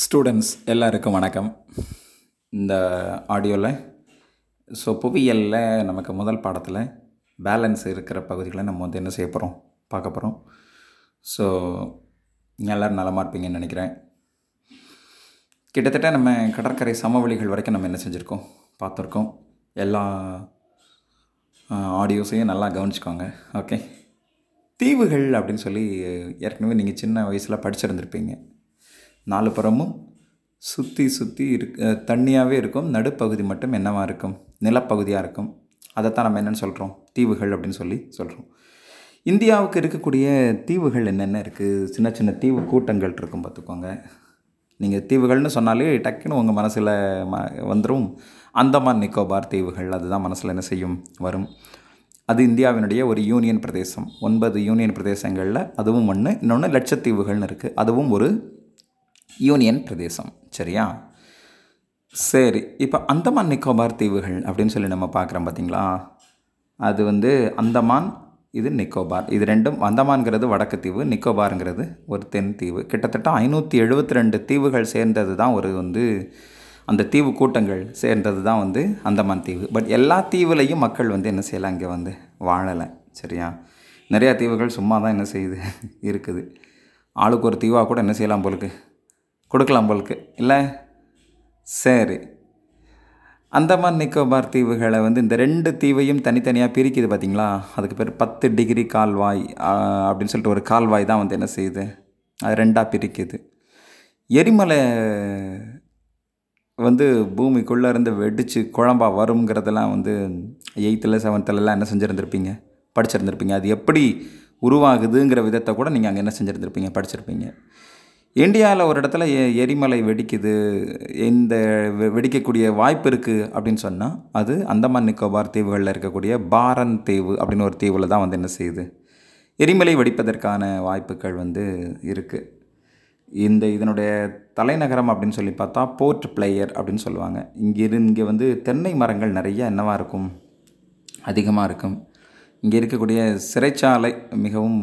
Students எல்லாருக்கும் வணக்கம். இந்த ஆடியோவில் ஸோ புவியியலில் நமக்கு முதல் பாடத்தில் பேலன்ஸ் இருக்கிற பகுதிகளை நம்ம வந்து என்ன செய்ய போகிறோம் பார்க்க போகிறோம் ஸோ எல்லோரும் நலமாக இருப்பீங்கன்னு நினைக்கிறேன். கிட்டத்தட்ட நம்ம கடற்கரை சமவெளிகள் வரைக்கும் நம்ம என்ன செஞ்சுருக்கோம்? பார்த்துருக்கோம். எல்லா ஆடியோஸையும் நல்லா கவனிச்சுக்கோங்க. ஓகே தீவுகள் அப்படின்னு சொல்லி ஏற்கனவே நீங்கள் சின்ன வயசில் படிச்சிருந்துருப்பீங்க. நாலு புறமும் சுற்றி சுற்றி இருக்க தண்ணியாகவே இருக்கும். நடுப்பகுதி மட்டும் என்னவாக இருக்கும்? நிலப்பகுதியாக இருக்கும். அதைத்தான் நம்ம என்னென்னு சொல்கிறோம் தீவுகள் அப்படின்னு சொல்லி சொல்கிறோம் இந்தியாவுக்கு இருக்கக்கூடிய தீவுகள் என்னென்ன இருக்குது சின்ன சின்ன தீவு கூட்டங்கள் இருக்கும் பார்த்துக்கோங்க. நீங்கள் தீவுகள்னு சொன்னாலே டக்குன்னு உங்கள் மனசில் ம வந்துடும் அந்தமான் நிக்கோபார் தீவுகள் அதுதான் மனசில் என்ன செய்யும்? வரும். அது இந்தியாவினுடைய ஒரு யூனியன் பிரதேசம். ஒன்பது யூனியன் பிரதேசங்களில் அதுவும் ஒன்று இன்னொன்று லட்சத்தீவுகள்னு இருக்குது அதுவும் ஒரு யூனியன் பிரதேசம் சரியா? சரி இப்போ அந்தமான் நிக்கோபார் தீவுகள் அப்படின்னு சொல்லி நம்ம பார்க்குறோம் பார்த்தீங்களா அது வந்து அந்தமான் இது நிக்கோபார். இது ரெண்டும் அந்தமான்கிறது வடக்கு தீவு நிக்கோபாருங்கிறது ஒரு தென் தீவு. கிட்டத்தட்ட ஐநூற்றி எழுபத்தி ரெண்டு தீவுகள் சேர்ந்தது தான் ஒரு வந்து அந்த தீவு கூட்டங்கள் சேர்ந்தது தான் வந்து அந்தமான் தீவு. பட் எல்லா தீவுலையும் மக்கள் வந்து என்ன செய்யலாம் இங்கே வந்து வாழலை சரியா? நிறையா தீவுகள் சும்மா தான் என்ன செய்யுது இருக்குது. ஆளுக்கு ஒரு தீவாக கூட என்ன செய்யலாம் போலுக்கு? கொடுக்கலாம் போலுக்கு இல்லை? சரி. அந்தமான் நிக்கோபார் தீவுகளை வந்து இந்த ரெண்டு தீவையும் தனித்தனியாக பிரிக்குது பார்த்தீங்களா? அதுக்கு பேர் பத்து டிகிரி கால்வாய் அப்படின்னு சொல்லிட்டு ஒரு கால்வாய் தான் வந்து என்ன செய்யுது? அது ரெண்டாக பிரிக்குது. எரிமலை வந்து பூமிக்குள்ளே இருந்து வெடித்து குழம்பா வருங்கிறதெல்லாம் வந்து எயித்தில் செவன்த்துலலாம் என்ன செஞ்சுருந்துருப்பீங்க? படிச்சிருந்துருப்பீங்க. அது எப்படி உருவாகுதுங்கிற விதத்தை கூட நீங்கள் அங்கே என்ன செஞ்சுருந்துருப்பீங்க? படிச்சிருப்பீங்க. இந்தியாவில் ஒரு இடத்துல எ எரிமலை வெடிக்குது இந்த வெடிக்கக்கூடிய வாய்ப்பு இருக்குது அப்படின்னு சொன்னால் அது அந்தமான் நிக்கோபார் தீவுகளில் இருக்கக்கூடிய பாரன் தீவு அப்படின்னு ஒரு தீவில் தான் வந்து என்ன செய்யுது? எரிமலை வெடிப்பதற்கான வாய்ப்புகள் வந்து இருக்குது இந்த இதனுடைய தலைநகரம் அப்படின்னு சொல்லி பார்த்தா போர்ட் பிளேயர் அப்படின்னு சொல்லுவாங்க. இங்கே இங்கே வந்து தென்னை மரங்கள் நிறைய என்னவாக இருக்கும்? அதிகமாக இருக்கும். இங்கே இருக்கக்கூடிய சிறைச்சாலை மிகவும்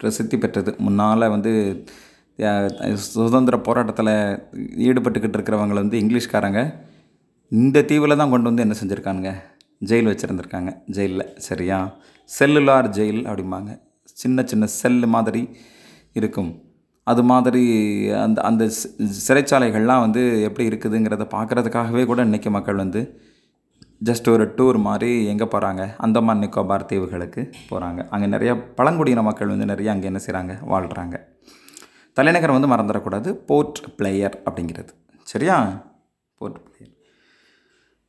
பிரசித்தி பெற்றது. முன்னால் வந்து சுதந்திர போராட்டத்தில் ஈடுபட்டுக்கிட்டு இருக்கிறவங்களை வந்து இங்கிலீஷ்காரங்க இந்த தீவில் தான் கொண்டு வந்து என்ன செஞ்சுருக்கானுங்க? ஜெயில் வச்சுருந்துருக்காங்க. ஜெயிலில். சரியா? செல்லுலார் ஜெயில் அப்படிம்பாங்க. சின்ன சின்ன செல்லு மாதிரி இருக்கும். அது மாதிரி அந்த அந்த சிறைச்சாலைகள்லாம் வந்து எப்படி இருக்குதுங்கிறத பார்க்குறதுக்காகவே கூட இன்றைக்கி மக்கள் வந்து ஜஸ்ட் ஒரு டூர் மாதிரி எங்கே போகிறாங்க அந்தமான் நிக்கோபார் தீவுகளுக்கு போகிறாங்க அங்கே நிறைய பழங்குடியின மக்கள் வந்து நிறைய அங்கே என்ன செய்கிறாங்க வாழ்கிறாங்க தலைநகரம் வந்து மறந்துடக்கூடாது. போர்ட் பிளேயர் அப்படிங்கிறது. சரியா? போர்ட் பிளேயர்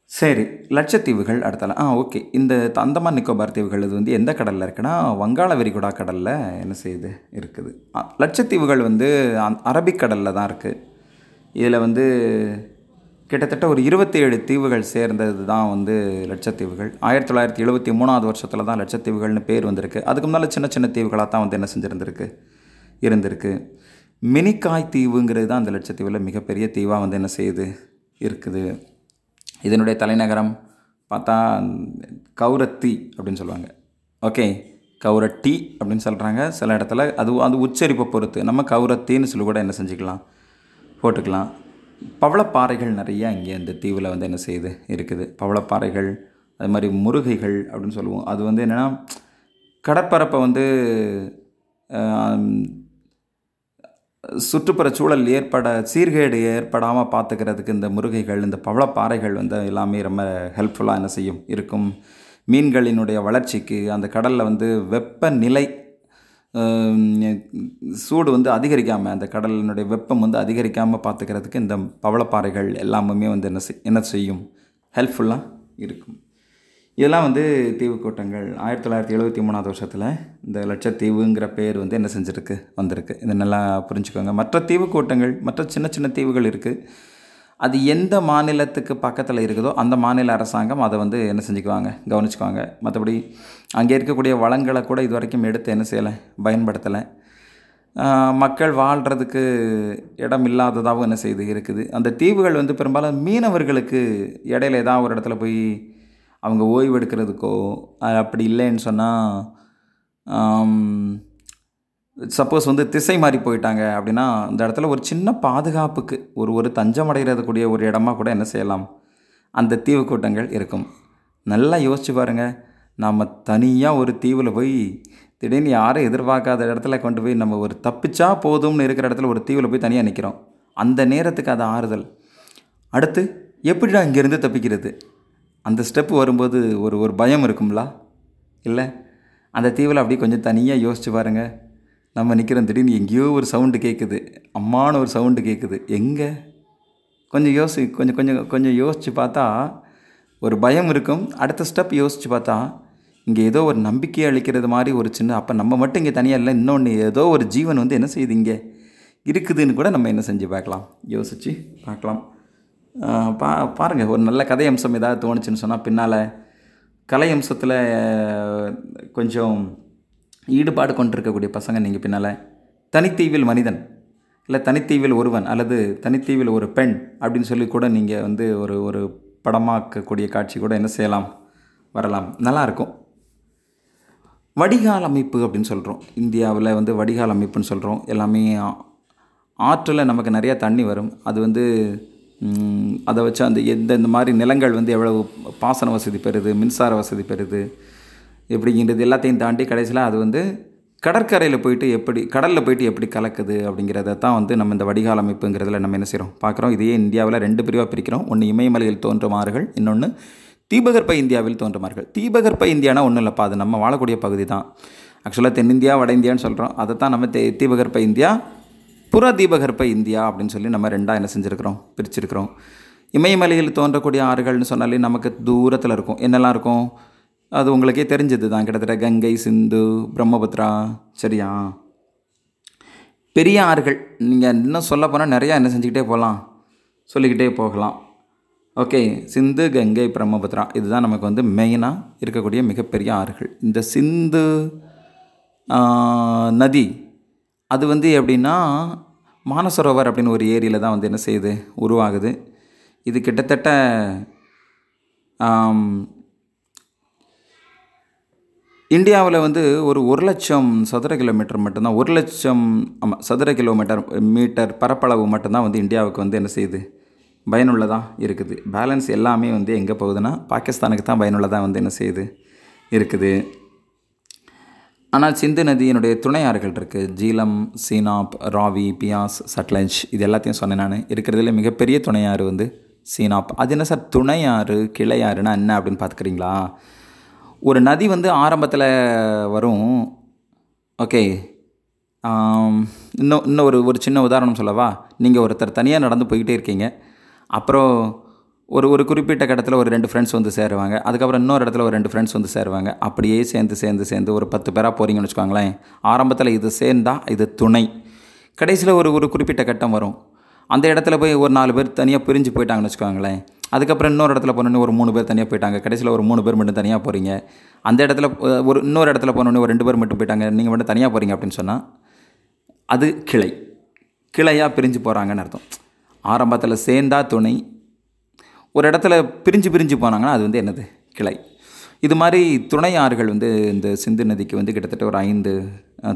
சரி லட்சத்தீவுகள் அடுத்தால. ஆ ஓகே இந்த அந்தமான் நிக்கோபார் தீவுகள் இது வந்து எந்த கடலில் இருக்குன்னா? வங்காள விரிகுடா கடலில் என்ன செய்யுது? இருக்குது. லட்சத்தீவுகள் வந்து அரபிக்கடலில் தான் இருக்குது இதில் வந்து கிட்டத்தட்ட ஒரு இருபத்தேழு தீவுகள் சேர்ந்தது தான் வந்து லட்சத்தீவுகள். ஆயிரத்தி தொள்ளாயிரத்தி எழுபத்தி மூணாவது வருஷத்தில் தான் லட்சத்தீவுகள்னு பேர் வந்திருக்கு. அதுக்கு முன்னால் சின்ன சின்ன தீவுகளாக தான் வந்து என்ன செஞ்சுருந்துருக்கு? இருந்திருக்கு. மினிக்காய் தீவுங்கிறது தான் அந்த லட்சத்தீவில் மிகப்பெரிய தீவாக வந்து என்ன செய்யுது இருக்குது. இதனுடைய தலைநகரம் பார்த்தா கௌரத்தி அப்படின்னு சொல்லுவாங்க. ஓகே கௌரட்டி அப்படின்னு சொல்கிறாங்க சில இடத்துல அது அது உச்சரிப்பை பொறுத்து நம்ம கௌரத்தின்னு சொல்லி கூட என்ன செஞ்சுக்கலாம் போட்டுக்கலாம். பவளப்பாறைகள் நிறையா இங்கே இந்த தீவில் வந்து என்ன செய்யுது? இருக்குது. பவளப்பாறைகள் அது மாதிரி முருகைகள் அப்படின்னு சொல்லுவோம். அது வந்து என்னென்னா கடற்பரப்பை வந்து சுற்றுப்புற சூழல் ஏற்பட சீர்கேடு ஏற்படாமல் பார்த்துக்கிறதுக்கு இந்த முருகைகள் இந்த பவளப்பாறைகள் வந்து எல்லாமே ரொம்ப ஹெல்ப்ஃபுல்லாக என்ன செய்யும்? இருக்கும். மீன்களினுடைய வளர்ச்சிக்கு அந்த கடலில் வந்து வெப்பநிலை சூடு வந்து அதிகரிக்காமல் அந்த கடலினுடைய வெப்பம் வந்து அதிகரிக்காமல் பார்த்துக்கிறதுக்கு இந்த பவளப்பாறைகள் எல்லாமே வந்து என்ன செய் என்ன செய்யும்? ஹெல்ப்ஃபுல்லாக இருக்கும். இதெல்லாம் வந்து தீவு கூட்டங்கள். ஆயிரத்தி தொள்ளாயிரத்தி எழுபத்தி மூணாவது வருஷத்தில் இந்த லட்சத்தீவுங்கிற பேர் வந்து என்ன செஞ்சுருக்கு? வந்திருக்கு. இதை நல்லா புரிஞ்சுக்கோங்க. மற்ற தீவு கூட்டங்கள் மற்ற சின்ன சின்ன தீவுகள் இருக்குது அது எந்த மாநிலத்துக்கு பக்கத்தில் இருக்குதோ அந்த மாநில அரசாங்கம் அதை வந்து என்ன செஞ்சுக்குவாங்க? கவனிச்சுக்குவாங்க. மற்றபடி அங்கே இருக்கக்கூடிய வளங்களை கூட இது வரைக்கும் எடுத்து என்ன செய்யலை? பயன்படுத்தலை. மக்கள் வாழ்கிறதுக்கு இடம் இல்லாததாகவும் என்ன செய்து இருக்குது. அந்த தீவுகள் வந்து பெரும்பாலும் மீனவர்களுக்கு இடையில ஏதாவது ஒரு இடத்துல போய் அவங்க ஓய்வு எடுக்கிறதுக்கோ அப்படி இல்லைன்னு சொன்னால் சப்போஸ் வந்து திசை மாறி போயிட்டாங்க அப்படின்னா இந்த இடத்துல ஒரு சின்ன பாதுகாப்புக்கு ஒரு ஒரு தஞ்சம் அடைகிறதுக்கூடிய ஒரு இடமா கூட என்ன செய்யலாம்? அந்த தீவு கூட்டங்கள் இருக்கும். நல்லா யோசிச்சு பாருங்கள் நாம் தனியாக ஒரு தீவில் போய் திடீர்னு யாரும் எதிர்பார்க்காத இடத்துல கொண்டு போய் நம்ம ஒரு தப்பிச்சா போதும்னு இருக்கிற இடத்துல ஒரு தீவில் போய் தனியாக நிற்கிறோம் அந்த நேரத்துக்கு அது ஆறுதல். அடுத்து எப்படிடா இங்கேருந்து தப்பிக்கிறது? அந்த ஸ்டெப்பு வரும்போது ஒரு ஒரு பயம் இருக்கும்ல? இல்லை? அந்த தீவில் அப்படியே கொஞ்சம் தனியாக யோசிச்சு பாருங்கள் நம்ம நிற்கிறோம் திடீர்னு எங்கேயோ ஒரு சவுண்டு கேட்குது அம்மானு ஒரு சவுண்டு கேட்குது எங்கே? கொஞ்சம் யோசி கொஞ்சம் கொஞ்சம் கொஞ்சம் யோசித்து பார்த்தா ஒரு பயம் இருக்கும். அடுத்த ஸ்டெப் யோசித்து பார்த்தா இங்கே ஏதோ ஒரு நம்பிக்கையை அளிக்கிறது மாதிரி ஒரு சின்ன அப்போ நம்ம மட்டும் இங்கே தனியாக இல்லை இன்னொன்று ஏதோ ஒரு ஜீவன் வந்து என்ன செய்யுது இங்கே? இருக்குதுன்னு கூட நம்ம என்ன செஞ்சு பார்க்கலாம். யோசித்து பார்க்கலாம். பா பாருங்கள் ஒரு நல்ல கதை அம்சம் ஏதாவது தோணுச்சுன்னு சொன்னால் பின்னால் கலை அம்சத்தில் கொஞ்சம் ஈடுபாடு கொண்டிருக்கக்கூடிய பசங்க நீங்கள் பின்னால். தனித்தீவில் மனிதன் இல்லை தனித்தீவில் ஒருவன் அல்லது தனித்தீவில் ஒரு பெண் அப்படின்னு சொல்லி கூட நீங்கள் வந்து ஒரு ஒரு படமாக்கக்கூடிய காட்சி கூட என்ன செய்யலாம்? வரலாம். நல்லாயிருக்கும் வடிகால் அமைப்பு அப்படின்னு சொல்கிறோம் இந்தியாவில் வந்து வடிகால் அமைப்புன்னு சொல்கிறோம் எல்லாமே ஆற்றில் நமக்கு நிறையா தண்ணி வரும். அது வந்து அதை வச்சு அந்த எந்த இந்த மாதிரி நிலங்கள் வந்து எவ்வளவு பாசன வசதி பெறுது மின்சார வசதி பெறுது எப்படிங்கிறது எல்லாத்தையும் தாண்டி கடைசியில் அது வந்து கடற்கரையில் போயிட்டு எப்படி கடலில் போயிட்டு எப்படி கலக்குது அப்படிங்கிறத தான் வந்து நம்ம இந்த வடிகால் அமைப்புங்கிறதுல நம்ம என்ன செய்கிறோம் பார்க்குறோம். இதையே இந்தியாவில் ரெண்டு பிரிவாக பிரிக்கிறோம். ஒன்று இமயமலையில் தோன்றும் ஆறுகள் இன்னொன்று தீபகற்ப இந்தியாவில் தோன்றும் ஆறுகள் தீபகற்ப இந்தியானா ஒன்றும் இல்லைப்பா. அது நம்ம வாழக்கூடிய பகுதி தான். ஆக்சுவலாக தென்னிந்தியா வட இந்தியான்னு சொல்கிறோம் அதை தான் நம்ம தே தீபகற்ப இந்தியா புற தீபகற்ப இந்தியா அப்படின்னு சொல்லி நம்ம ரெண்டாக என்ன செஞ்சுருக்கிறோம்? பிரிச்சிருக்கிறோம். இமயமலையில் தோன்றக்கூடிய ஆறுகள்னு சொன்னாலே நமக்கு தூரத்தில் இருக்கும். என்னெல்லாம் இருக்கும்? அது உங்களுக்கே தெரிஞ்சது தான் கிட்டத்தட்ட கங்கை சிந்து பிரம்மபுத்திரா. சரியா? பெரிய ஆறுகள் நீங்கள் இன்னும் சொல்ல போனால் நிறையா என்ன செஞ்சுக்கிட்டே போகலாம் சொல்லிக்கிட்டே போகலாம். ஓகே சிந்து கங்கை பிரம்மபுத்ரா இதுதான் நமக்கு வந்து மெயினாக இருக்கக்கூடிய மிகப்பெரிய ஆறுகள். இந்த சிந்து நதி அது வந்து எப்படின்னா மானசரோவர் அப்படின்னு ஒரு ஏரியில் தான் வந்து என்ன செய்யுது? உருவாகுது. இது கிட்டத்தட்ட இந்தியாவில் வந்து ஒரு ஒரு லட்சம் சதுர கிலோமீட்டர் மட்டும்தான் ஒரு லட்சம் ஆமாம் சதுர கிலோமீட்டர் மீட்டர் பரப்பளவு மட்டும்தான் வந்து இந்தியாவுக்கு வந்து என்ன செய்யுது? பயனுள்ளதாக இருக்குது. பேலன்ஸ் எல்லாமே வந்து எங்கே போகுதுன்னா பாகிஸ்தானுக்கு தான் பயனுள்ளதாக வந்து என்ன செய்யுது? இருக்குது. ஆனால் சிந்து நதியினுடைய துணை ஆறுகள் இருக்குது ஜீலம் சீனாப் ராவி பியாஸ் சட்லஜ் இது எல்லாத்தையும் சொன்னேன் நான். இருக்கிறதுல மிகப்பெரிய துணை ஆறு வந்து சீனாப். அது என்ன சார் துணை ஆறு என்ன அப்படின்னு பார்த்துக்கிறீங்களா? ஒரு நதி வந்து ஆரம்பத்தில் வரும். ஓகே இன்னும் இன்னும் ஒரு ஒரு சின்ன உதாரணம் சொல்லவா? நீங்கள் ஒருத்தர் தனியாக நடந்து போய்கிட்டே இருக்கீங்க. அப்புறம் ஒரு ஒரு குறிப்பிட்ட இடத்துல ஒரு ரெண்டு ஃப்ரெண்ட்ஸ் வந்து சேருவாங்க. அதுக்கப்புறம் இன்னொரு இடத்துல ஒரு ரெண்டு ஃப்ரெண்ட்ஸ் வந்து சேருவாங்க. அப்படியே சேர்ந்து சேர்ந்து சேர்ந்து ஒரு பத்து பேராக போகிறீங்கன்னு வச்சுக்கோங்களேன். ஆரம்பத்தில் இது சேர்ந்தால் இது துணை. கடைசியில் ஒரு ஒரு குறிப்பிட்ட கட்டம் வரும். அந்த இடத்துல போய் ஒரு நாலு பேர் தனியாக பிரிஞ்சு போயிட்டாங்கன்னு வச்சுக்கோங்களேன். அதுக்கப்புறம் இன்னொரு இடத்துல போனோடனே ஒரு மூணு பேர் தனியாக போயிட்டாங்க. கடைசியில் ஒரு மூணு பேர் மட்டும் தனியாக போகிறீங்க அந்த இடத்துல ஒரு இன்னொரு இடத்துல போனோடனே ஒரு ரெண்டு பேர் மட்டும் போயிட்டாங்க. நீங்கள் மட்டும் தனியாக போகிறீங்க அப்படின்னு சொன்னால் அது கிளை. கிளையாக பிரிஞ்சு போகிறாங்கன்னு அர்த்தம். ஆரம்பத்தில் சேர்ந்தா துணை. ஒரு இடத்துல பிரிஞ்சு பிரிஞ்சு போனாங்கன்னா அது வந்து என்னது? கிளை. இது மாதிரி துணை ஆறுகள் வந்து இந்த சிந்து நதிக்கு வந்து கிட்டத்தட்ட ஒரு ஐந்து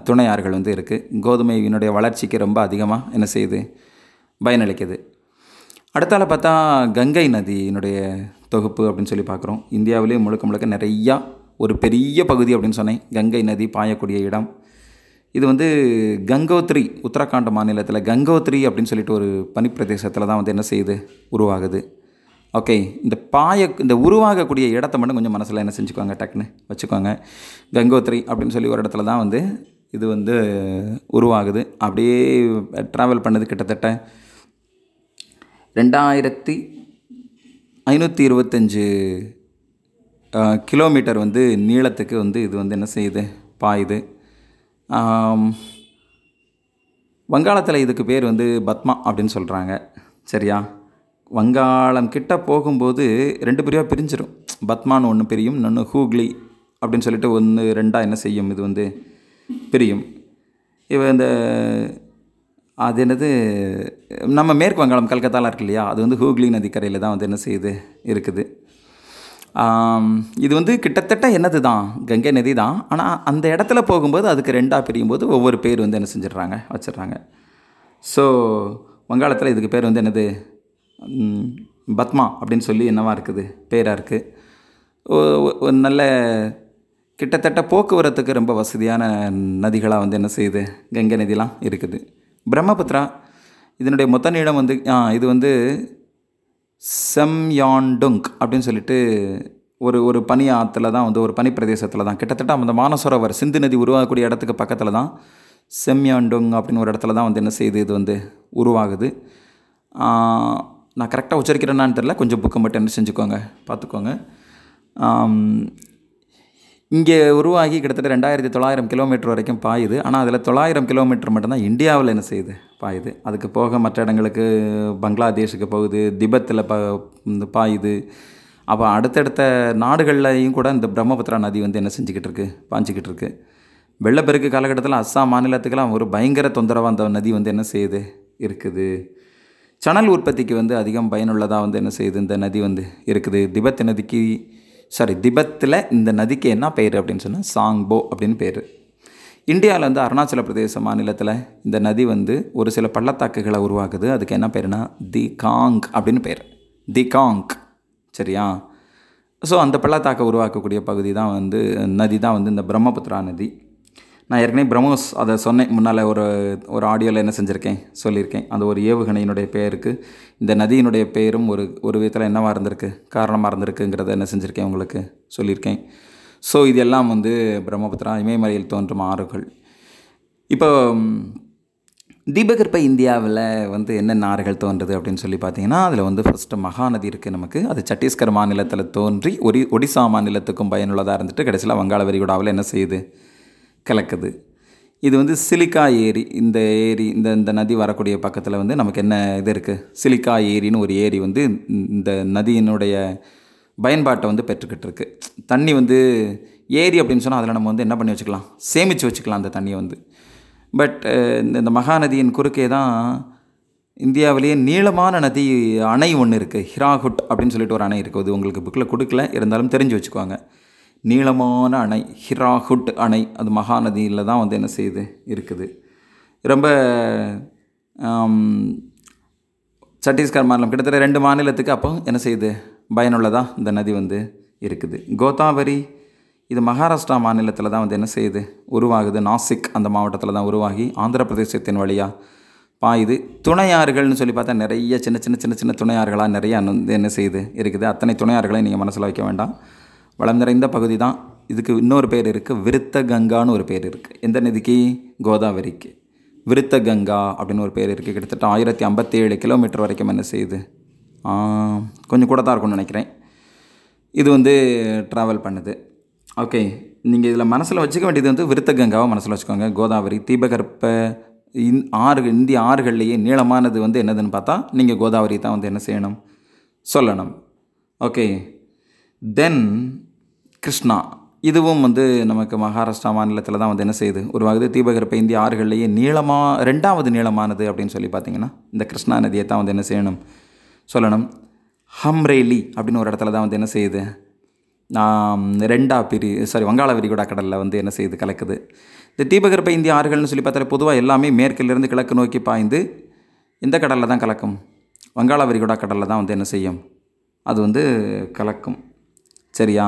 துணை ஆறுகள் வந்து இருக்குது கோதுமையினுடைய வளர்ச்சிக்கு ரொம்ப அதிகமாக என்ன செய்யுது? பயனளிக்குது. அடுத்தால பார்த்தா கங்கை நதியினுடைய தொகுப்பு அப்படின்னு சொல்லி பார்க்குறோம். இந்தியாவிலே முழுக்க முழுக்க நிறையா ஒரு பெரிய பகுதி அப்படின்னு சொன்னேன். கங்கை நதி பாயக்கூடிய இடம். இது வந்து கங்கோத்ரி உத்தரகாண்ட் மாநிலத்தில் கங்கோத்ரி அப்படின்னு சொல்லிட்டு ஒரு பனிப்பிரதேசத்தில் தான் வந்து என்ன செய்யுது உருவாகுது. ஓகே இந்த பாய இந்த உருவாகக்கூடிய இடத்த மட்டும் கொஞ்சம் மனசில் என்ன செஞ்சுக்கோங்க டக்குன்னு வச்சுக்கோங்க. கங்கோத்ரி அப்படின்னு சொல்லி ஒரு இடத்துல தான் வந்து இது வந்து உருவாகுது. அப்படியே ட்ராவல் பண்ணது கிட்டத்தட்ட ரெண்டாயிரத்தி ஐநூற்றி இருபத்தஞ்சு கிலோமீட்டர் வந்து நீளத்துக்கு வந்து இது வந்து என்ன செய்யுது? பாயுது. வங்காளத்தில் இதுக்கு பேர் வந்து பத்மா அப்படின்னு சொல்கிறாங்க சரியா? வங்காளம் கிட்ட போகும்போது ரெண்டு பிரிவாக பிரிஞ்சிடும் பத்மான்னு ஒன்று பிரியும் இன்னொன்று ஹூக்லி அப்படின்னு சொல்லிட்டு ஒன்று ரெண்டாக என்ன செய்யும்? இது வந்து பிரியும். இவ இந்த அது என்னது நம்ம மேற்கு வங்காளம் கல்கத்தாலாம் இருக்கு இல்லையா? அது வந்து ஹூக்லி நதிக்கரையில் தான் வந்து என்ன செய்யுது இருக்குது. இது வந்து கிட்டத்தட்ட என்னது தான் கங்கை நதி தான். ஆனால் அந்த இடத்துல போகும்போது அதுக்கு ரெண்டாக பிரியும் போது ஒவ்வொரு பேர் வந்து என்ன செஞ்சிடுறாங்க வச்சிடுறாங்க. ஸோ வங்காளத்தில் இதுக்கு பேர் வந்து என்னது பத்மா அப்படின்னு சொல்லி என்னவா இருக்குது பேராக இருக்குது ஒரு நல்ல கிட்டத்தட்ட போக்குவரத்துக்கு ரொம்ப வசதியான நதிகளாக வந்து என்ன செய்யுது கங்கை நதிலாம் இருக்குது. பிரம்மபுத்திரா இதனுடைய மொத்த நீளம் வந்து இது வந்து செம்யாண்டுங் அப்படின்னு சொல்லிட்டு ஒரு ஒரு பனி ஆற்றுல தான் வந்து ஒரு பனி பிரதேசத்தில் தான். கிட்டத்தட்ட அந்த மானசரோவர் சிந்து நதி உருவாகக்கூடிய இடத்துக்கு பக்கத்தில் தான் செம்யாண்டுங் அப்படின்னு ஒரு இடத்துல தான் வந்து என்ன செய்யுது இது வந்து உருவாகுது. நான் கரெக்டாக உச்சரிக்கிறேன்னான்னு தெரில கொஞ்சம் புக்கு மட்டும் என்ன செஞ்சுக்கோங்க பார்த்துக்கோங்க. இங்கே உருவாகி கிட்டத்தட்ட ரெண்டாயிரத்தி தொள்ளாயிரம் கிலோமீட்டர் வரைக்கும் பாயுது. ஆனால் அதில் தொள்ளாயிரம் கிலோமீட்டர் மட்டும்தான் இந்தியாவில் என்ன செய்யுது? பாயுது. அதுக்கு போக மற்ற இடங்களுக்கு பங்களாதேஷுக்கு போகுது திபெத்தில் ப இந்த பாயுது. அப்போ அடுத்தடுத்த நாடுகள்லையும் கூட இந்த பிரம்மபுத்திரா நதி வந்து என்ன செஞ்சுக்கிட்டு இருக்குது பாஞ்சிக்கிட்டு இருக்குது வெள்ளப்பெருக்கு காலகட்டத்தில் அஸ்ஸாம் மாநிலத்துக்கெல்லாம் ஒரு பயங்கர தொந்தரவாக அந்த நதி வந்து என்ன செய்யுது? இருக்குது. சணல் உற்பத்திக்கு வந்து அதிகம் பயனுள்ளதாக வந்து என்ன செய்யுது? இந்த நதி வந்து இருக்குது. திபத் நதிக்கு சாரி திபெத்தில் இந்த நதிக்கு என்ன பெயர் அப்படின்னு சொன்னால் சாங்போ அப்படின்னு பேர் இந்தியாவில் வந்து அருணாச்சல பிரதேச மாநிலத்தில் இந்த நதி வந்து ஒரு சில பள்ளத்தாக்குகளை உருவாக்குது. அதுக்கு என்ன பேருனா தி காங் அப்படின்னு பேர் தி காங் சரியா? ஸோ அந்த பள்ளத்தாக்கை உருவாக்கக்கூடிய பகுதி தான் வந்து நதி தான் வந்து இந்த பிரம்மபுத்திரா நதி. நான் ஏற்கனவே பிரம்மோஸ் அதை சொன்னேன். முன்னால் ஒரு ஒரு ஆடியோவில் என்ன செஞ்சுருக்கேன் சொல்லியிருக்கேன். அந்த ஒரு ஏவுகணையினுடைய பெயருக்கு. இந்த நதியினுடைய பெயரும் ஒரு ஒரு விதத்தில் என்னவாக இருந்திருக்கு காரணமாக இருந்திருக்குங்கிறத என்ன செஞ்சுருக்கேன் உங்களுக்கு சொல்லியிருக்கேன். ஸோ இதெல்லாம் வந்து பிரம்மபுத்திரா இமயமலையில் தோன்றும் ஆறுகள். இப்போ தீபகற்ப இந்தியாவில் வந்து என்னென்ன ஆறுகள் தோன்றுது அப்படின்னு சொல்லி பார்த்தீங்கன்னா அதில் வந்து ஃபஸ்ட்டு மகாநதி இருக்குது நமக்கு. அது சத்தீஸ்கர் மாநிலத்தில் தோன்றி ஒரி ஒடிசா மாநிலத்துக்கும் பயனுள்ளதாக இருந்துட்டு கடைசியில் வங்காள விரிகுடாவில் என்ன செய்யுது? கலக்குது. இது வந்து சிலிக்கா ஏரி இந்த ஏரி இந்த இந்த நதி வரக்கூடிய பக்கத்தில் வந்து நமக்கு என்ன இது இருக்குது சிலிக்கா ஏரின்னு ஒரு ஏரி வந்து இந்த நதியினுடைய பயன்பாட்டை வந்து பெற்றுக்கிட்டு இருக்கு. தண்ணி வந்து ஏரி அப்படின்னு சொன்னால் அதில் நம்ம வந்து என்ன பண்ணி வச்சுக்கலாம்? சேமித்து வச்சுக்கலாம் அந்த தண்ணியை வந்து. பட் இந்த இந்த மகாநதியின் குறுக்கே தான் இந்தியாவிலேயே நீளமான நதி அணை ஒன்று இருக்குது ஹிராகுட் அப்படின்னு சொல்லிட்டு ஒரு அணை இருக்குது. அது உங்களுக்கு புக்கில் கொடுக்கல. இருந்தாலும் தெரிஞ்சு வச்சுக்குவாங்க நீளமான அணை ஹிராகுட் அணை அது மகாநதியில் தான் வந்து என்ன செய்யுது? இருக்குது. ரொம்ப சட்டீஸ்கர் சத்தீஸ்கர் மாநிலம் கிட்டத்தட்ட ரெண்டு மாநிலத்துக்கு அப்போ என்ன செய்யுது? பயனுள்ளதாக இந்த நதி வந்து இருக்குது. கோதாவரி இது மகாராஷ்டிரா மாநிலத்தில் தான் வந்து என்ன செய்யுது? உருவாகுது. நாசிக் அந்த மாவட்டத்தில் தான் உருவாகி ஆந்திர பிரதேசத்தின் வழியாக பாயுது. துணையாறுகள்னு சொல்லி பார்த்தா நிறைய சின்ன சின்ன சின்ன சின்ன துணையாறுகளாக நிறைய வந்து என்ன செய்யுது? இருக்குது. அத்தனை துணையாறுகளையும் நீங்கள் மனசில் வைக்க வேண்டாம். வளம் நிறைந்த பகுதி தான் இதுக்கு இன்னொரு பேர் இருக்குது விருத்த கங்கான்னு ஒரு பேர் இருக்குது எந்த நதிக்கு? கோதாவரிக்கு. விருத்த கங்கா அப்படின்னு ஒரு பேர் இருக்குது கிட்டத்தட்ட ஆயிரத்தி ஐம்பத்தி ஏழு கிலோமீட்டர் வரைக்கும் என்ன செய்யுது? கொஞ்சம் கூட தான் இருக்கும்னு நினைக்கிறேன். இது வந்து ட்ராவல் பண்ணுது. ஓகே நீங்கள் இதில் மனசில் வச்சுக்க வேண்டியது வந்து விருத்த கங்காவை மனசில் வச்சுக்கோங்க. கோதாவரி தீபகற்ப இந் ஆறு இந்திய ஆறுகள்லேயே நீளமானது வந்து என்னதுன்னு பார்த்தா நீங்கள் கோதாவரி தான் வந்து என்ன செய்யணும்? சொல்லணும். ஓகே தென் கிருஷ்ணா இதுவும் வந்து நமக்கு மகாராஷ்டிரா மாநிலத்தில் தான் வந்து என்ன செய்யுது? உருவாகுது. தீபகற்ப இந்திய ஆறுகள்லேயே நீளமாக ரெண்டாவது நீளமானது அப்படின்னு சொல்லி பார்த்தீங்கன்னா இந்த கிருஷ்ணா நதியை தான் வந்து என்ன செய்யணும்? சொல்லணும். ஹம்ரேலி அப்படின்னு ஒரு இடத்துல தான் வந்து என்ன செய்யுது? ரெண்டா பிரி சாரி வங்காள விரிகுடா கடலில் வந்து என்ன செய்யுது? கலக்குது. இந்த தீபகற்ப இந்திய ஆறுகள்னு சொல்லி பார்த்தா பொதுவாக எல்லாமே மேற்கிலிருந்து கிழக்கு நோக்கி பாய்ந்து இந்த கடலில் தான் கலக்கும். வங்காள விரிகுடா கடலில் தான் வந்து என்ன செய்யும்? அது வந்து கலக்கும். சரியா?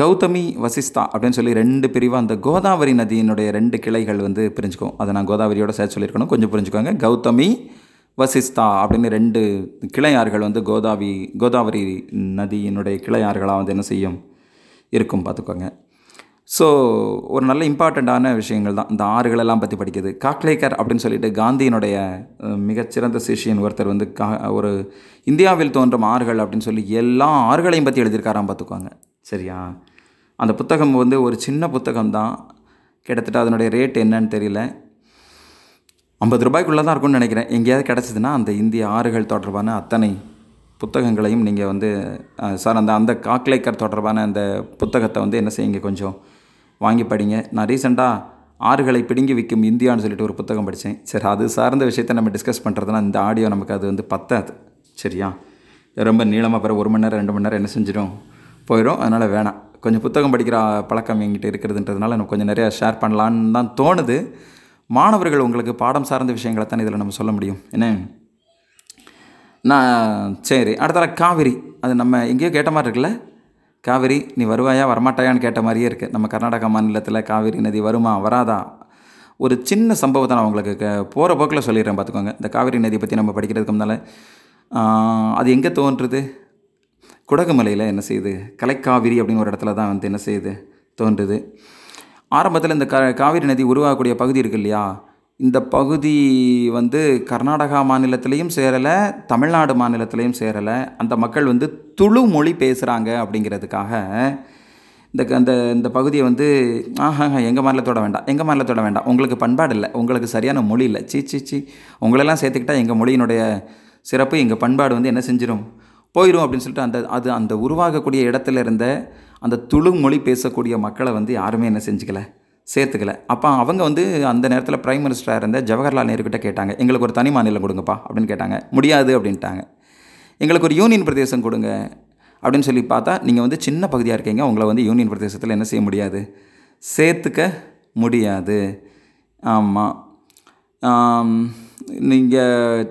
கௌதமி வசிஸ்தா அப்படின்னு சொல்லி ரெண்டு பிரிவாக அந்த கோதாவரி நதியினுடைய ரெண்டு கிளைகள் வந்து பிரிஞ்சுக்கும். அதை நான் கோதாவரியோட சேர்த்து சொல்லியிருக்கணும். கொஞ்சம் புரிஞ்சுக்கோங்க. கௌதமி வசிஸ்தா அப்படின்னு ரெண்டு கிளையாறுகள் வந்து கோதாவி கோதாவரி நதியினுடைய கிளையாறுகளாக வந்து என்ன செய்யும்? இருக்கும். பார்த்துக்கோங்க. ஸோ ஒரு நல்ல இம்பார்ட்டண்ட்டான விஷயங்கள் தான். இந்த ஆறுகளெல்லாம் பற்றி படிக்கிறது. காக்லேக்கர் அப்படின்னு சொல்லிட்டு காந்தியினுடைய மிகச்சிறந்த சிஷியன் ஒருத்தர் வந்து கா ஒரு இந்தியாவில் தோன்றும் ஆறுகள் அப்படின்னு சொல்லி எல்லா ஆறுகளையும் பற்றி எழுதியிருக்காராம் பார்த்துக்கோங்க. சரியா? அந்த புத்தகம் வந்து ஒரு சின்ன புத்தகம் தான். கிட்டத்தட்ட அதனுடைய ரேட் என்னன்னு தெரியல. ஐம்பது ரூபாய்க்குள்ளே தான் இருக்கும்னு நினைக்கிறேன். எங்கேயாவது கிடச்சிதுன்னா அந்த இந்திய ஆறுகள் தொடர்பான அத்தனை புத்தகங்களையும் நீங்கள் வந்து சார் அந்த அந்த காக்லேக்கர் தொடர்பான அந்த புத்தகத்தை வந்து என்ன செய்யுங்க கொஞ்சம் வாங்கி படிங்க. நான் ரீசெண்டாக ஆறுகளை பிடுங்கி விற்கும் இந்தியான்னு சொல்லிட்டு ஒரு புத்தகம் படித்தேன் சரி அது சார்ந்த விஷயத்தை நம்ம டிஸ்கஸ் பண்ணுறதுனா இந்த ஆடியோ நமக்கு அது வந்து பத்தாது. சரியா? ரொம்ப நீளமாக பிற ஒரு மணி நேரம் ரெண்டு மணி நேரம் என்ன செஞ்சிடும்? போயிடும். அதனால் வேணாம். கொஞ்சம் புத்தகம் படிக்கிற பழக்கம் என்கிட்ட இருக்கிறதுன்றதுனால எனக்கு கொஞ்சம் நிறையா ஷேர் பண்ணலான்னு தான் தோணுது. மாணவர்கள் உங்களுக்கு பாடம் சார்ந்த விஷயங்களை தான் இதில் நம்ம சொல்ல முடியும். என்ன? நான் சரி. அடுத்தல காவிரி. அது நம்ம எங்கேயோ கேட்ட மாதிரி இருக்குல்ல? காவிரி நீ வருவாயா? வரமாட்டாயான்னு கேட்ட மாதிரியே இருக்குது நம்ம கர்நாடகா மாநிலத்தில் காவிரி நதி வருமா? வராதா? ஒரு சின்ன சம்பவத்தை நான் உங்களுக்கு போகிற போக்கில் சொல்லிடுறேன் பார்த்துக்கோங்க. இந்த காவிரி நதியை பற்றி நம்ம படிக்கிறதுக்கு முன்னால் அது எங்கே தோன்றுது? குடகுமலையில் என்ன செய்யுது? கலைக்காவிரி அப்படின்னு ஒரு இடத்துல தான் வந்து என்ன செய்யுது? தோன்றுது. ஆரம்பத்தில் இந்த க காவிரி நதி உருவாகக்கூடிய பகுதி இருக்கு இல்லையா? இந்த பகுதி வந்து கர்நாடகா மாநிலத்திலையும் சேரலை தமிழ்நாடு மாநிலத்திலையும் சேரலை. அந்த மக்கள் வந்து துளு மொழி பேசுகிறாங்க அப்படிங்கிறதுக்காக இந்த க- அந்த இந்த பகுதியை வந்து ஆஹா எங்கள் மாநிலத்தோட வேண்டாம் எங்கள் மாநிலத்தோட வேண்டாம். உங்களுக்கு பண்பாடு இல்லை உங்களுக்கு சரியான மொழி இல்லை. சீ சீ சீ. உங்களெல்லாம் சேர்த்துக்கிட்டா எங்கள் மொழியினுடைய சிறப்பு எங்கள் பண்பாடு வந்து என்ன செஞ்சிடும் போயிடும் அப்படின்னு சொல்லிட்டு அந்த அது அந்த உருவாகக்கூடிய இடத்துல இருந்த அந்த துளு மொழி பேசக்கூடிய மக்களை வந்து யாருமே என்ன செஞ்சுக்கலை. சேர்த்துக்கல. அப்போ அவங்க வந்து அந்த நேரத்தில் பிரைம் மினிஸ்டராக இருந்த ஜவஹர்லால் நேருக்கிட்ட கேட்டாங்க எங்களுக்கு ஒரு தனி மாநிலம் கொடுங்கப்பா அப்படின்னு கேட்டாங்க. முடியாது அப்படின்ட்டாங்க. எங்களுக்கு ஒரு யூனியன் பிரதேசம் கொடுங்க அப்படின்னு சொல்லி பார்த்தா நீங்கள் வந்து சின்ன பகுதியாக இருக்கீங்க உங்களை வந்து யூனியன் பிரதேசத்தில் என்ன செய்ய முடியாது? சேர்த்துக்க முடியாது. ஆமாம் நீங்கள்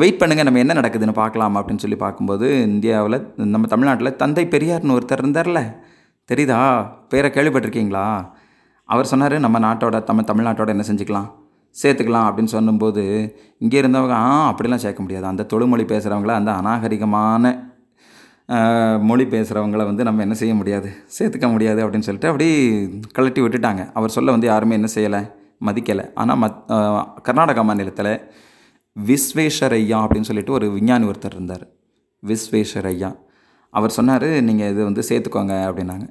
வெயிட் பண்ணுங்கள் நம்ம என்ன நடக்குதுன்னு பார்க்கலாம் அப்படின்னு சொல்லி பார்க்கும்போது இந்தியாவில் நம்ம தமிழ்நாட்டில் தந்தை பெரியார்னு ஒருத்தர் இருந்தார்ல தெரியுதா? பேரை கேள்விப்பட்டிருக்கீங்களா? அவர் சொன்னார் நம்ம நாட்டோட நம்ம தமிழ்நாட்டோட என்ன செஞ்சுக்கலாம்? சேர்த்துக்கலாம் அப்படின்னு சொல்லும்போது இங்கே இருந்தவங்க ஆ அப்படிலாம் சேர்க்க முடியாது. அந்த தொழுமொழி பேசுகிறவங்கள அந்த அநாகரிகமான மொழி பேசுகிறவங்கள வந்து நம்ம என்ன செய்ய முடியாது? சேர்த்துக்க முடியாது அப்படின்னு சொல்லிட்டு அப்படி கழட்டி விட்டுட்டாங்க. அவர் சொல்ல வந்து யாருமே என்ன செய்யலை மதிக்கலை. ஆனால் மத் கர்நாடகா மாநிலத்தில் விஸ்வேஸ்வரையா அப்படின்னு சொல்லிட்டு ஒரு விஞ்ஞானி ஒருத்தர் இருந்தார். விஸ்வேஸ்வரையா அவர் சொன்னார் நீங்கள் இது வந்து சேர்த்துக்கோங்க அப்படின்னாங்க.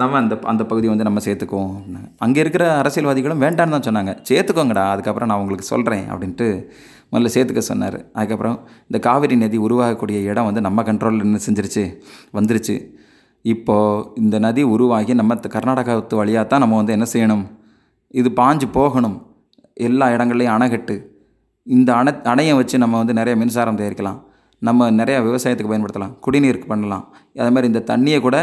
நம்ம அந்த அந்த பகுதி வந்து நம்ம சேர்த்துக்குவோம் அப்படின்னாங்க. அங்கே இருக்கிற அரசியல்வாதிகளும் வேண்டான்னு தான் சொன்னாங்க. சேர்த்துக்கோங்கடா அதுக்கப்புறம் நான் உங்களுக்கு சொல்கிறேன் அப்படின்ட்டு முதல்ல சேர்த்துக்க சொன்னார். அதுக்கப்புறம் இந்த காவிரி நதி உருவாகக்கூடிய இடம் வந்து நம்ம கண்ட்ரோலில் என்ன செஞ்சிருச்சு வந்துருச்சு. இப்போது இந்த நதி உருவாகி நம்ம கர்நாடகாத்து வழியாக தான் நம்ம வந்து என்ன செய்யணும்? இது பாஞ்சு போகணும். எல்லா இடங்கள்லையும் அணைகட்டு. இந்த அணை அணையை வச்சு நம்ம வந்து நிறைய மின்சாரம் தயாரிக்கலாம். நம்ம நிறையா விவசாயத்துக்கு பயன்படுத்தலாம் குடிநீருக்கு பண்ணலாம். அதே மாதிரி இந்த தண்ணியை கூட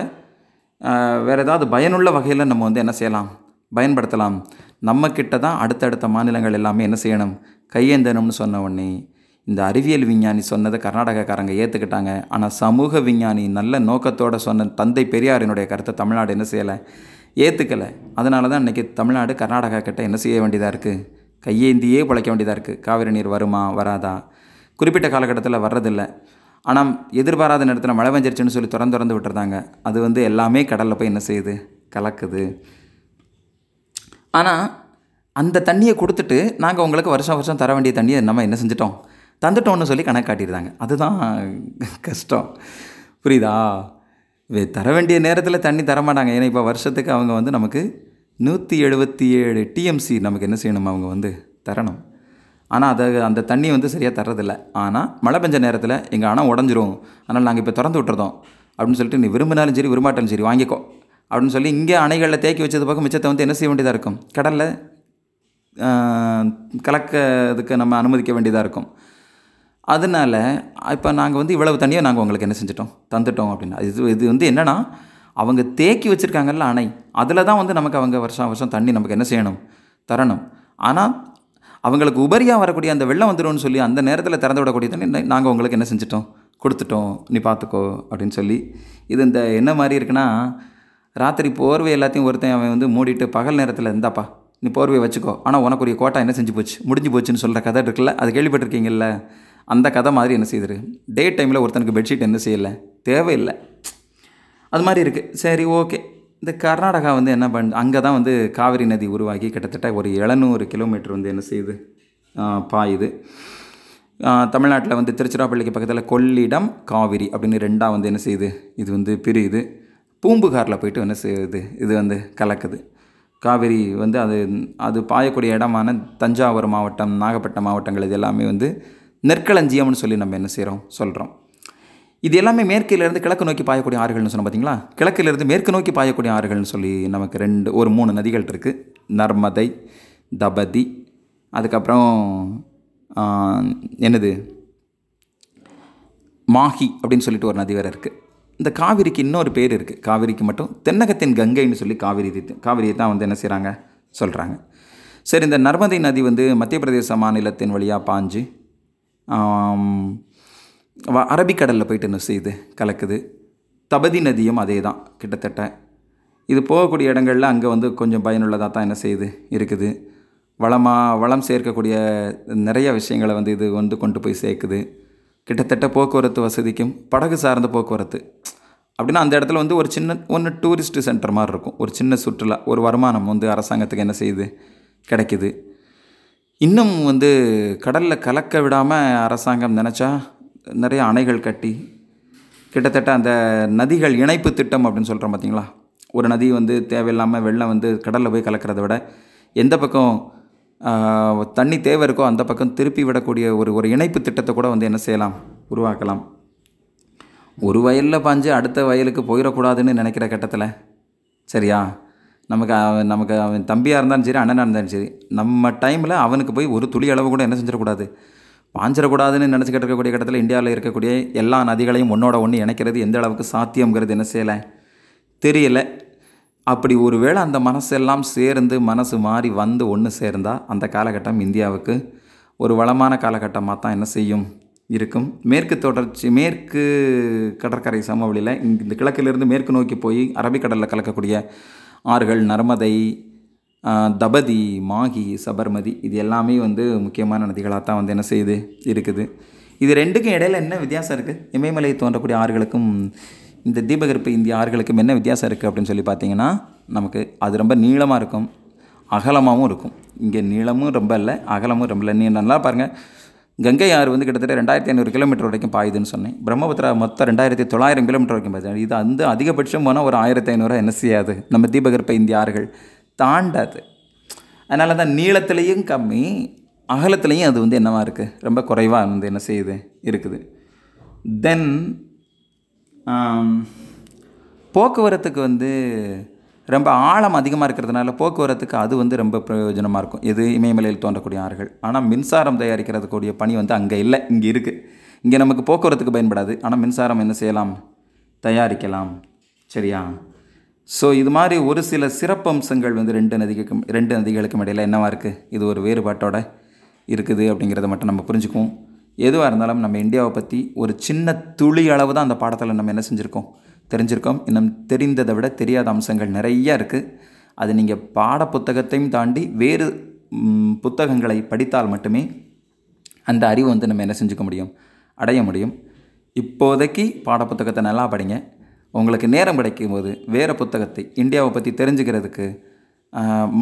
வேறு ஏதாவது பயனுள்ள வகையில் நம்ம வந்து என்ன செய்யலாம்? பயன்படுத்தலாம். நம்மக்கிட்ட தான் அடுத்தடுத்த மாநிலங்கள் எல்லாமே என்ன செய்யணும்? கையேந்தணும்னு சொன்ன உடனே இந்த அறிவியல் விஞ்ஞானி சொன்னதை கர்நாடகக்காரங்க ஏற்றுக்கிட்டாங்க ஆனால் சமூக விஞ்ஞானி நல்ல நோக்கத்தோடு சொன்ன தந்தை பெரியாரினுடைய கருத்தை தமிழ்நாடு என்ன செய்யலை? ஏற்றுக்கலை அதனால தான் இன்றைக்கி தமிழ்நாடு கர்நாடகா கிட்ட என்ன செய்ய வேண்டியதாக இருக்குது கையேந்தியே பிழைக்க வேண்டியதாக இருக்குது காவிரி நீர் வருமா வராதா? குறிப்பிட்ட காலகட்டத்தில் வர்றதில்லை. ஆனால் எதிர்பாராத நேரத்தில் மழை பெஞ்சிருச்சுன்னு சொல்லி திறந்து திறந்து விட்டுறதாங்க அது வந்து எல்லாமே கடலில் போய் என்ன செய்யுது? கலக்குது. ஆனால் அந்த தண்ணியை கொடுத்துட்டு நாங்கள் உங்களுக்கு வருஷம் வருஷம் தர வேண்டிய தண்ணியை நம்ம என்ன செஞ்சிட்டோம்? தந்துட்டோம்னு சொல்லி கணக்கு காட்டியிருந்தாங்க. அதுதான் கஷ்டம். புரியுதா? வே- தர வேண்டிய நேரத்தில் தண்ணி தரமாட்டாங்க ஏன்னா இப்போ வருஷத்துக்கு அவங்க வந்து நமக்கு நூற்றி எழுபத்தி ஏழு டிஎம்சி நமக்கு என்ன செய்யணும்? அவங்க வந்து தரணும். ஆனால் அதை அந்த தண்ணி வந்து சரியாக தர்றதில்ல. ஆனால் மழை பெஞ்ச நேரத்தில் எங்கள் அணை உடஞ்சிரும். அதனால் நாங்கள் இப்போ திறந்து விட்டுறதோம் அப்படின்னு சொல்லிட்டு நீ விரும்பினாலும் சரி விரும்பாட்டாலும் சரி வாங்கிக்கோ. அப்படின்னு சொல்லி இங்கே அணைகளில் தேக்கி வச்சது பக்கம் மிச்சத்தை வந்து என்ன செய்ய வேண்டியதாக இருக்கும்? கடலில் கலக்கிறதுக்கு நம்ம அனுமதிக்க வேண்டியதாக இருக்கும். அதனால இப்போ நாங்கள் வந்து இவ்வளவு தண்ணியை நாங்கள் உங்களுக்கு என்ன செஞ்சிட்டோம்? தந்துட்டோம் அப்படின்னா. இது இது வந்து என்னென்னா அவங்க தேக்கி வச்சுருக்காங்கல்ல அணை அதில் தான் வந்து நமக்கு அவங்க வருஷம் வருஷம் தண்ணி நமக்கு என்ன செய்யணும்? தரணும். ஆனால் அவங்களுக்கு உபரியாக வரக்கூடிய அந்த வெள்ளம் வந்துரும்னு சொல்லி அந்த நேரத்தில் திறந்து விடக்கூடிய தண்ணி நாங்கள் உங்களுக்கு என்ன செஞ்சிட்டோம்? கொடுத்துட்டோம். நீ பார்த்துக்கோ. அப்படின்னு சொல்லி இது இந்த என்ன மாதிரி இருக்குன்னா ராத்திரி போர்வை எல்லாத்தையும் ஒருத்தன் அவன் வந்து மூடிட்டு பகல் நேரத்தில் இருந்தாப்பா நீ போர்வையை வச்சுக்கோ. ஆனால் உனக்குரிய கோட்டா என்ன செஞ்சு போச்சு? முடிஞ்சு போச்சுன்னு சொல்கிற கதை இருக்குல்ல? அது கேள்விப்பட்டிருக்கீங்கல்ல? அந்த கதை மாதிரி என்ன செய்யுது? டே டைமில் ஒருத்தனுக்கு பெட்ஷீட் என்ன செய்யலை? தேவையில்லை. அது மாதிரி இருக்குது சரி ஓகே. இந்த கர்நாடகா வந்து என்ன பண் அங்கே தான் வந்து காவிரி நதி உருவாகி கிட்டத்தட்ட ஒரு எழுநூறு கிலோமீட்டர் வந்து என்ன செய்யுது? பாயுது. தமிழ்நாட்டில் வந்து திருச்சிராப்பள்ளிக்கு பக்கத்தில் கொள்ளிடம் காவிரி அப்படின்னு ரெண்டாக வந்து என்ன செய்யுது? இது வந்து பிரியுது. பூம்புகாரில் போயிட்டு என்ன செய்யுது? இது வந்து கலக்குது. காவிரி வந்து அது அது பாயக்கூடிய இடமான தஞ்சாவூர் மாவட்டம் நாகப்பட்டினம் மாவட்டங்கள் இது எல்லாமே வந்து நெற்களஞ்சியம்னு சொல்லி நம்ம என்ன செய்கிறோம் சொல்கிறோம் இது எல்லாமே மேற்கிலிருந்து கிழக்கு நோக்கி பாயக்கூடிய ஆறுகள்னு சொன்னோம் பார்த்தீங்களா கிழக்கிலிருந்து மேற்கு நோக்கி பாயக்கூடிய ஆறுகள்னு சொல்லி நமக்கு ரெண்டு ஒரு மூணு நதிகள் இருக்குது நர்மதை தபதி அதுக்கப்புறம் என்னது? மாஹி அப்படின்னு சொல்லிட்டு ஒரு நதி வேறு இருக்குது இந்த காவிரிக்கு இன்னொரு பேர் இருக்குது காவிரிக்கு மட்டும் தென்னகத்தின் கங்கைன்னு சொல்லி காவிரி காவிரியை தான் வந்து என்ன செய்கிறாங்க சொல்கிறாங்க சரி இந்த நர்மதை நதி வந்து மத்திய பிரதேச மாநிலத்தின் வழியாக பாஞ்சு அரபிக்கடலில் போயிட்டு என்ன செய்யுது? கலக்குது. தபதி நதியும் அதே தான் கிட்டத்தட்ட. இது போகக்கூடிய இடங்கள்ல அங்கே வந்து கொஞ்சம் பயனுள்ளதாக தான் என்ன செய்யுது? இருக்குது. வளமாக வளம் சேர்க்கக்கூடிய நிறைய விஷயங்களை வந்து இது வந்து கொண்டு போய் சேர்க்குது. கிட்டத்தட்ட போக்குவரத்து வசதிக்கும் படகு சார்ந்த போக்குவரத்து. அப்படின்னா அந்த இடத்துல வந்து ஒரு சின்ன ஒன்று டூரிஸ்ட் சென்டர் மாதிரி இருக்கும். ஒரு சின்ன சுற்றுலா ஒரு வருமானம் வந்து அரசாங்கத்துக்கு என்ன செய்யுது? கிடைக்குது. இன்னும் வந்து கடலில் கலக்க விடாமல் அரசாங்கம் நினச்சா நிறைய அணைகள் கட்டி கிட்டத்தட்ட அந்த நதிகள் இணைப்பு திட்டம் அப்படின்னு சொல்கிறோம் பார்த்தீங்களா ஒரு நதி வந்து தேவையில்லாமல் வெள்ளம் வந்து கடலில் போய் கலக்கிறத விட எந்த பக்கம் தண்ணி தேவை இருக்கோ அந்த பக்கம் திருப்பி விடக்கூடிய ஒரு ஒரு இணைப்பு திட்டத்தை கூட வந்து என்ன செய்யலாம்? உருவாக்கலாம். ஒரு வயலில் பாஞ்சு அடுத்த வயலுக்கு போயிடக்கூடாதுன்னு நினைக்கிற கட்டத்தில் சரியா? நமக்கு அவன் நமக்கு அவன் தம்பியாக இருந்தாலும் சரி அண்ணனாக இருந்தாலும் சரி நம்ம டைமில் அவனுக்கு போய் ஒரு துளி அளவு கூட என்ன செஞ்சிடக்கூடாது? பாஞ்சிடக்கூடாதுன்னு நினச்சிக்கிட்டு இருக்கக்கூடிய கட்டத்தில் இந்தியாவில் இருக்கக்கூடிய எல்லா நதிகளையும் ஒன்றோட ஒன்று இணைக்கிறது எந்த அளவுக்கு சாத்தியங்கிறது என்ன செய்யலை? தெரியல. அப்படி ஒருவேளை அந்த மனசெல்லாம் சேர்ந்து மனசு மாறி வந்து ஒன்று சேர்ந்தால் அந்த காலகட்டம் இந்தியாவுக்கு ஒரு வளமான காலகட்டமாக தான் என்ன செய்யும்? இருக்கும். மேற்கு தொடர்ச்சி மேற்கு கடற்கரை சமவெளியில் இந்த கிழக்கிலிருந்து மேற்கு நோக்கி போய் அரபிக்கடலில் கலக்கக்கூடிய ஆறுகள் நர்மதை தபதி மாகி சபர்மதி இது எல்லாமே வந்து முக்கியமான நதிகளாக தான் வந்து என்ன செய்யுது இருக்குது. இது ரெண்டுக்கும் இடையில என்ன வித்தியாசம் இருக்குது இமயமலை தோன்றக்கூடிய ஆறுகளுக்கும் இந்த தீபகற்ப இந்திய ஆறுகளுக்கும் என்ன வித்தியாசம் இருக்குது அப்படின்னு சொல்லி பார்த்தீங்கன்னா நமக்கு அது ரொம்ப நீளமாக இருக்கும் அகலமாகவும் இருக்கும். இங்கே நீளமும் ரொம்ப இல்லை அகலமும் ரொம்ப இல்லை நீ நல்லா பாருங்கள் கங்கை ஆறு வந்து கிட்டத்தட்ட ரெண்டாயிரத்தி ஐநூறு கிலோமீட்டர் வரைக்கும் பாயுதுன்னு சொன்னேன். பிரம்மபுத்திரா மொத்தம் ரெண்டாயிரத்தி தொள்ளாயிரம் கிலோமீட்டர் வரைக்கும் பாயுது. இது வந்து அதிகபட்சம் போனால் ஒரு ஆயிரத்தி ஐநூறுரூவா என்ன செய்யாது? நம்ம தீபகற்ப இந்திய ஆறுகள். தாண்டாது. அதனால தான் நீளத்துலேயும் கம்மி அகலத்துலேயும் அது வந்து என்னவாக இருக்குது ரொம்ப குறைவாக வந்து என்ன செய்யுது? இருக்குது. தென் போக்குவரத்துக்கு வந்து ரொம்ப ஆழம் அதிகமாக இருக்கிறதுனால போக்குவரத்துக்கு அது வந்து ரொம்ப பிரயோஜனமாக இருக்கும். இது இமயமலையில் தோன்றக்கூடிய ஆறுகள். ஆனால் மின்சாரம் தயாரிக்கிறதுக்கூடிய பணி வந்து அங்கே இல்லை இங்கே இருக்குது இங்கே நமக்கு போக்குவரத்துக்கு பயன்படாது. ஆனால் மின்சாரம் என்ன செய்யலாம்? தயாரிக்கலாம். சரியா? ஸோ இது மாதிரி ஒரு சில சிறப்பம்சங்கள் வந்து ரெண்டு நதிகளுக்கும் ரெண்டு நதிகளுக்கும் இடையில் என்னவாக இருக்குது இது ஒரு வேறுபாட்டோட இருக்குது அப்படிங்கிறத மட்டும் நம்ம புரிஞ்சுக்குவோம். எதுவாக இருந்தாலும் நம்ம இந்தியாவை பற்றி ஒரு சின்ன துளி அளவு தான் அந்த பாடத்தில் நம்ம என்ன செஞ்சுருக்கோம்? தெரிஞ்சிருக்கோம். இன்னும் தெரிந்ததை விட தெரியாத அம்சங்கள் நிறைய இருக்குது அது நீங்கள் பாட புத்தகத்தையும் தாண்டி வேறு புத்தகங்களை படித்தால் மட்டுமே அந்த அறிவு வந்து நம்ம என்ன செஞ்சுக்க முடியும்? அடைய முடியும். இப்போதைக்கு பாடப்புத்தகத்தை நல்லா படிங்க. உங்களுக்கு நேரம் கிடைக்கும் போது வேறு புத்தகத்தை இந்தியாவை பற்றி தெரிஞ்சுக்கிறதுக்கு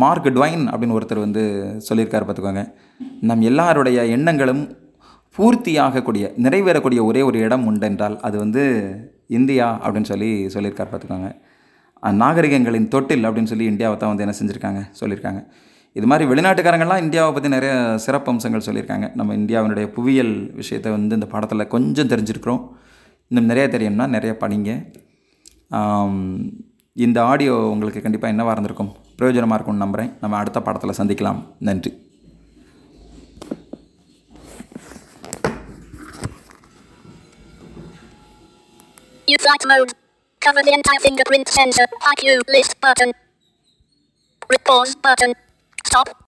மார்க் டுவைன் அப்படின்னு ஒருத்தர் வந்து சொல்லியிருக்காரு பார்த்துக்கோங்க. நம் எல்லாருடைய எண்ணங்களும் பூர்த்தியாகக்கூடிய நிறைவேறக்கூடிய ஒரே ஒரு இடம் உண்டென்றால் அது வந்து இந்தியா அப்படின்னு சொல்லி சொல்லியிருக்கார் பார்த்துக்கோங்க. நாகரிகங்களின் தொட்டில் அப்படின்னு சொல்லி இந்தியாவை தான் வந்து என்ன செஞ்சுருக்காங்க? சொல்லியிருக்காங்க. இது மாதிரி வெளிநாட்டுக்காரங்கள்லாம் இந்தியாவை பற்றி நிறைய சிறப்பம்சங்கள் சொல்லியிருக்காங்க. நம்ம இந்தியாவினுடைய புவியியல் விஷயத்தை வந்து இந்த பாடத்தில் கொஞ்சம் தெரிஞ்சிருக்கிறோம். இன்னும் நிறைய தெரியும்னா நிறைய படிங்க. இந்த ஆடியோ உங்களுக்கு கண்டிப்பாக என்னவாக இருந்திருக்கும் பிரயோஜனமாக இருக்கும்னு நம்புகிறேன் நம்ம அடுத்த பாடத்தில் சந்திக்கலாம் நன்றி flight mode. Cover the entire fingerprint sensor. IQ list button. Pause button. Stop.